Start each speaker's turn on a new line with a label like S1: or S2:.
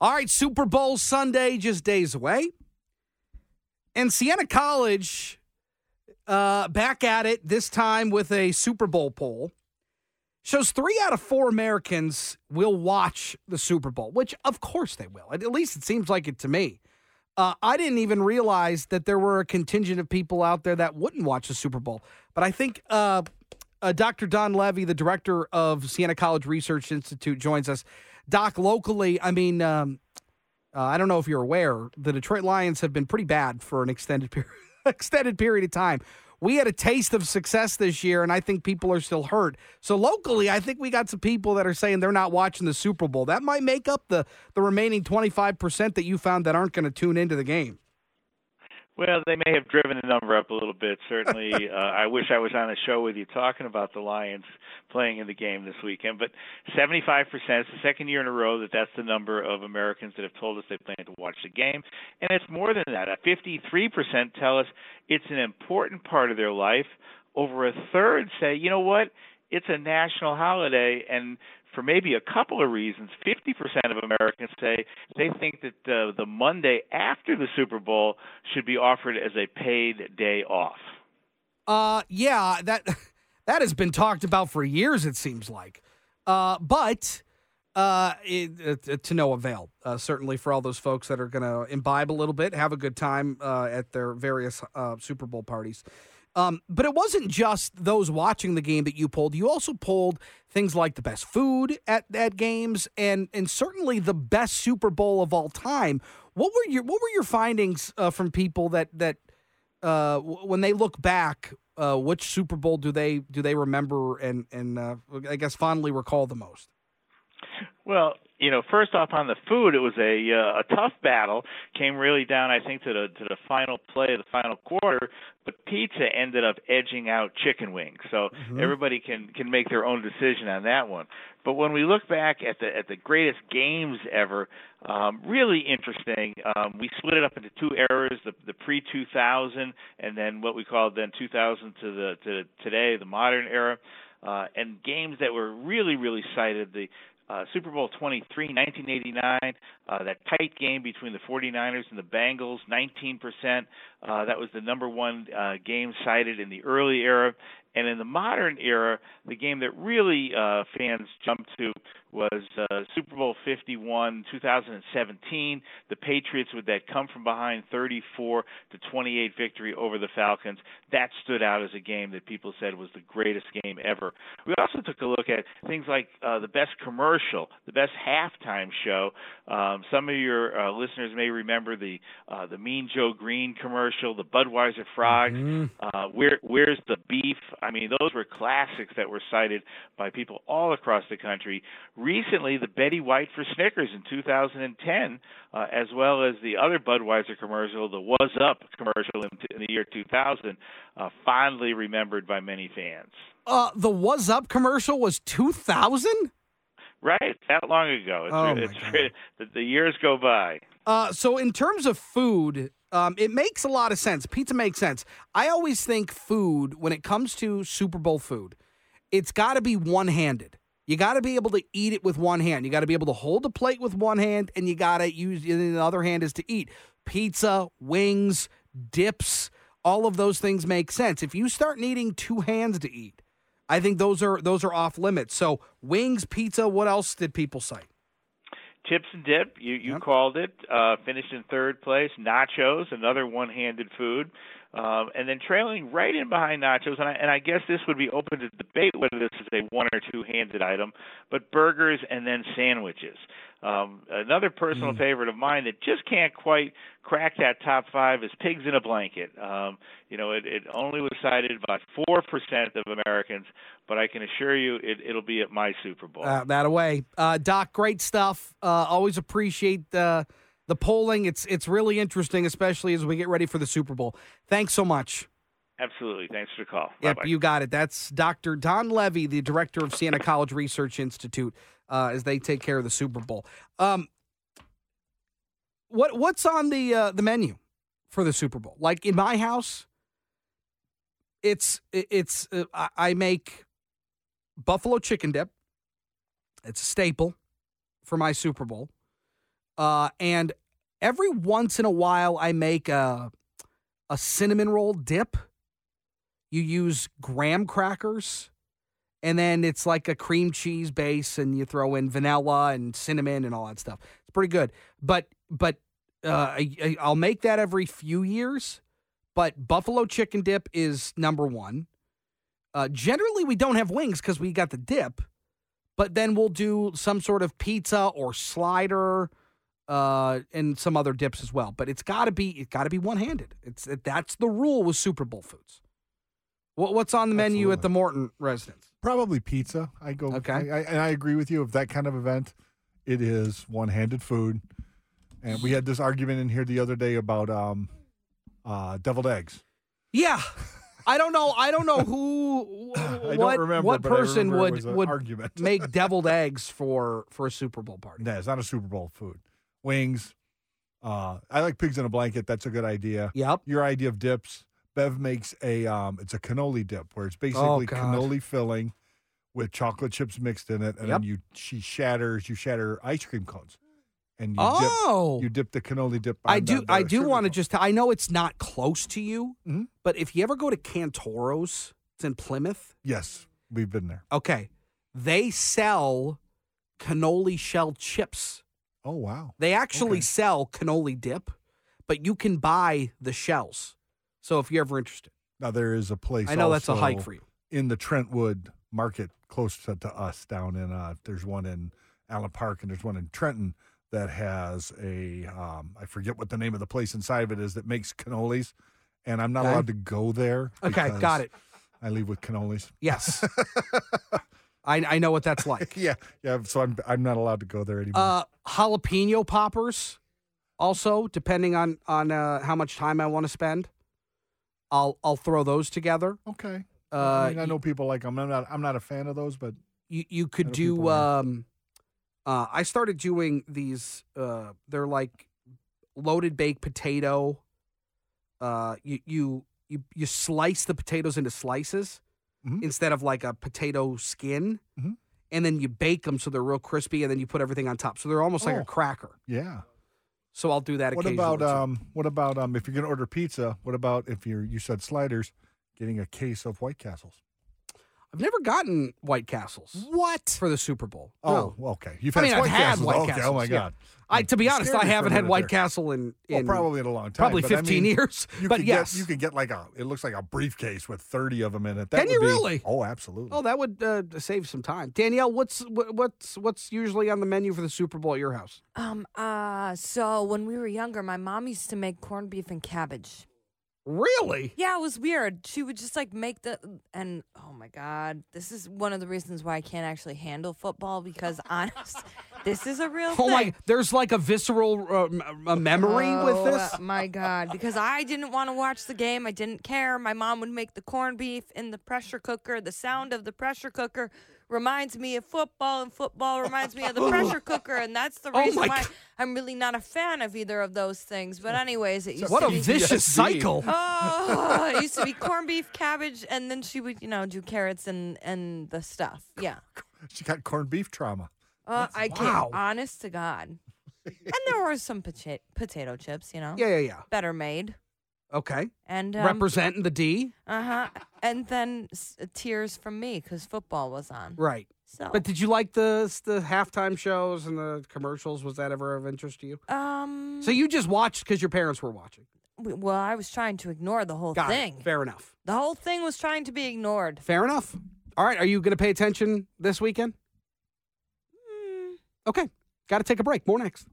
S1: All right, Super Bowl Sunday, just days away. And Siena College uh, back at it, this time with a Super Bowl poll. Shows three out of four Americans will watch the Super Bowl, which of course they will. At least it seems like it to me. Uh, I didn't even realize that there were a contingent of people out there that wouldn't watch the Super Bowl. But I think uh, uh, Dr. Don Levy, the director of Siena College Research Institute, joins us. Doc, locally, I mean, um, uh, I don't know if you're aware, the Detroit Lions have been pretty bad for an extended period, extended period of time. We had a taste of success this year, and I think people are still hurt. So locally, I think we got some people that are saying they're not watching the Super Bowl. That might make up the the remaining 25 percent that you found that aren't going to tune into the game.
S2: Well, they may have driven the number up a little bit. Certainly, uh, I wish I was on a show with you talking about the Lions playing in the game this weekend. But 75%, it's the second year in a row that that's the number of Americans that have told us they plan to watch the game. And it's more than that. 53% tell us it's an important part of their life. Over a third say, you know what? It's a national holiday, and for maybe a couple of reasons. 50% of Americans say they think that the, the Monday after the Super Bowl should be offered as a paid day off.
S1: Uh, yeah, that that has been talked about for years. It seems like, uh, but uh, it, it, to no avail. Uh, certainly for all those folks that are going to imbibe a little bit, have a good time uh, at their various uh, Super Bowl parties. Um, but it wasn't just those watching the game that you pulled. You also pulled things like the best food at, at games and and certainly the best Super Bowl of all time. What were your what were your findings uh, from people that that uh, when they look back, uh, which Super Bowl do they do they remember and and uh, I guess fondly recall the most?
S2: Well, you know, first off on the food, it was a uh, a tough battle. Came really down, I think, to the to the final play of the final quarter. But pizza ended up edging out chicken wings, so mm-hmm. everybody can can make their own decision on that one. But when we look back at the at the greatest games ever, um, really interesting. Um, we split it up into two eras: the the pre 2000, and then what we call then 2000 to the to today, the modern era. Uh, and games that were really, really cited. The uh, Super Bowl 23, 1989, uh, that tight game between the 49ers and the Bengals, 19%. Uh, that was the number one uh, game cited in the early era. And in the modern era, the game that really uh, fans jumped to was uh, Super Bowl 51, 2017. The Patriots with that come from behind 34 to 28 victory over the Falcons. That stood out as a game that people said was the greatest game ever. We also took a look at things like uh, the best commercial, the best halftime show. Um, some of your uh, listeners may remember the uh, the Mean Joe Greene commercial, the Budweiser frogs. Mm-hmm. Uh, where where's the beef? I mean, those were classics that were cited by people all across the country recently the Betty White for Snickers in 2010, uh, as well as the other Budweiser commercial, the Was Up commercial in, in the year 2000, uh, fondly remembered by many fans.
S1: Uh, the Whassup commercial was 2000?
S2: Right, that long ago. It's,
S1: oh
S2: it's, the, the, years go by.
S1: Uh, so, in terms of food, um, it makes a lot of sense. Pizza makes sense. I always think food, when it comes to Super Bowl food, it's got to be one handed. You got to be able to eat it with one hand. You got to be able to hold the plate with one hand, and you got to use the other hand is to eat. Pizza, wings, dips, all of those things make sense. If you start needing two hands to eat, I think those are those are off limits. So wings, pizza. What else did people say?
S2: Chips and dip. You you yep. called it. Uh, finished in third place. Nachos, another one-handed food. Um, and then trailing right in behind nachos, and I, and I guess this would be open to debate whether this is a one or two handed item, but burgers and then sandwiches. Um, another personal mm. favorite of mine that just can't quite crack that top five is pigs in a blanket. Um, you know, it, it only was cited by four percent of Americans, but I can assure you it, it'll be at my Super Bowl.
S1: Uh, that away, uh, Doc. Great stuff. Uh, always appreciate. Uh, the polling. It's it's really interesting, especially as we get ready for the Super Bowl. Thanks so much.
S2: Absolutely. Thanks for the call.
S1: Yep,
S2: Bye-bye.
S1: you got it. That's Dr. Don Levy, the director of Siena College Research Institute, uh, as they take care of the Super Bowl. Um, what what's on the uh, the menu for the Super Bowl? Like in my house, it's it's uh, I make buffalo chicken dip. It's a staple for my Super Bowl. Uh, and every once in a while, I make a a cinnamon roll dip. You use graham crackers, and then it's like a cream cheese base, and you throw in vanilla and cinnamon and all that stuff. It's pretty good. But but uh, I, I'll make that every few years. But buffalo chicken dip is number one. Uh, generally, we don't have wings because we got the dip, but then we'll do some sort of pizza or slider uh, and some other dips as well. But it's got to be it got to be one handed. It's that's the rule with Super Bowl foods. What, what's on the menu at the Morton residence?
S3: Probably pizza. I go.
S1: Okay.
S3: I, I, and I agree with you. Of that kind of event, it is one-handed food. And we had this argument in here the other day about um, uh, deviled eggs.
S1: Yeah. I don't know. I don't know who,
S3: I
S1: what,
S3: don't remember.
S1: what person would would make deviled eggs for for a Super Bowl party.
S3: No, it's not a Super Bowl food. Wings. Uh, I like pigs in a blanket. That's a good idea.
S1: Yep.
S3: Your idea of dips. Bev makes a um, it's a cannoli dip where it's basically
S1: Oh,
S3: cannoli filling with chocolate chips mixed in it, and
S1: Yep.
S3: then you she shatters you shatter ice cream cones, and you
S1: Oh,
S3: dip you dip the cannoli dip.
S1: I do. I do want to just. I know it's not close to you,
S3: Mhm.
S1: but if you ever go to Cantoro's, it's in Plymouth.
S3: yes, we've been there.
S1: Okay, they sell cannoli shell chips.
S3: Oh wow,
S1: They actually
S3: Okay.
S1: sell cannoli dip, but you can buy the shells. So if you're ever interested,
S3: now there is a place.
S1: I know that's a hike for you.
S3: in the Trentwood market close to, to us down in uh there's one in Allen Park and there's one in Trenton that has a um I forget what the name of the place inside of it is that makes cannolis and I'm not
S1: Okay.
S3: allowed to go there.
S1: Okay, got it.
S3: I leave with cannolis.
S1: Yes, I I know what that's like.
S3: yeah, yeah, so I'm I'm not allowed to go there anymore.
S1: Uh, jalapeno poppers, also depending on on uh, how much time I want to spend, I'll I'll throw those together.
S3: okay.
S1: Uh,
S3: I mean, I know people like them. I'm not I'm not a fan of those, but
S1: you you could
S3: I know people
S1: do um uh I started doing these uh they're like loaded baked potato uh you you you, you slice the potatoes into slices
S3: Mhm.
S1: instead of like a potato skin
S3: Mhm.
S1: and then you bake them so they're real crispy and then you put everything on top so they're almost like
S3: Oh.
S1: a cracker
S3: yeah.
S1: So I'll do that
S3: What about um what about um if you're going to order pizza, what about if you're you said sliders, getting a case of White Castles?
S1: I've never gotten White Castles
S3: What?
S1: for the Super Bowl
S3: Oh,
S1: No.
S3: okay. You've had
S1: I
S3: had
S1: mean, I've
S3: White
S1: had
S3: Castles.
S1: White
S3: okay. Oh my
S1: Castles, yeah.
S3: god.
S1: I to be honest I
S3: me for a
S1: haven't had White
S3: there.
S1: Castle in
S3: Well, probably in a long time.
S1: probably
S3: but I
S1: 15
S3: mean,
S1: years
S3: You
S1: but
S3: could
S1: yes
S3: get, you could get like a. It looks like a briefcase with thirty of them in it. That
S1: Can
S3: would
S1: you
S3: be-
S1: really?
S3: Oh, absolutely.
S1: Oh, that would uh, save some time. Danielle, what's what, what's what's usually on the menu for the Super Bowl at your house?
S4: Um, uh, so when we were younger, my mom used to make corned beef and cabbage.
S1: Really?
S4: Yeah, it was weird. She would just like make the and oh my god, this is one of the reasons why I can't actually handle football because honest, this is a real
S1: Oh
S4: thing.
S1: my! There's like a visceral uh, a memory with
S4: Oh,
S1: this.
S4: My God, because I didn't want to watch the game. I didn't care. My mom would make the corned beef in the pressure cooker. The sound of the pressure cooker reminds me of football, and football reminds me of the pressure cooker, and that's the
S1: Oh
S4: reason
S1: my
S4: why
S1: God.
S4: I'm really not a fan of either of those things. But anyways, it used
S1: What
S4: to
S1: a
S4: be.
S1: vicious
S3: PTSD.
S1: cycle!
S4: Oh, it used to be corned beef, cabbage, and then she would, you know, do carrots and and the stuff. Yeah.
S3: She got corned beef trauma.
S4: Uh, I
S1: wow.
S4: can't. Honest to God. and there were some pota- potato chips, you know,
S1: Yeah, yeah, yeah.
S4: better made.
S1: Okay,
S4: And um,
S1: representing the D,
S4: Uh huh. And then s- tears from me because football was on.
S1: right?
S4: So,
S1: But did you like the the halftime shows and the commercials? Was that ever of interest to you?
S4: um,
S1: So you just watched because your parents were watching.
S4: well, I was trying to ignore the whole
S1: Got it.
S4: thing.
S1: Fair enough.
S4: The whole thing was trying to be ignored.
S1: Fair enough. All right, are you going to pay attention this weekend?
S4: Hmm.
S1: Okay, got to take a break. More next.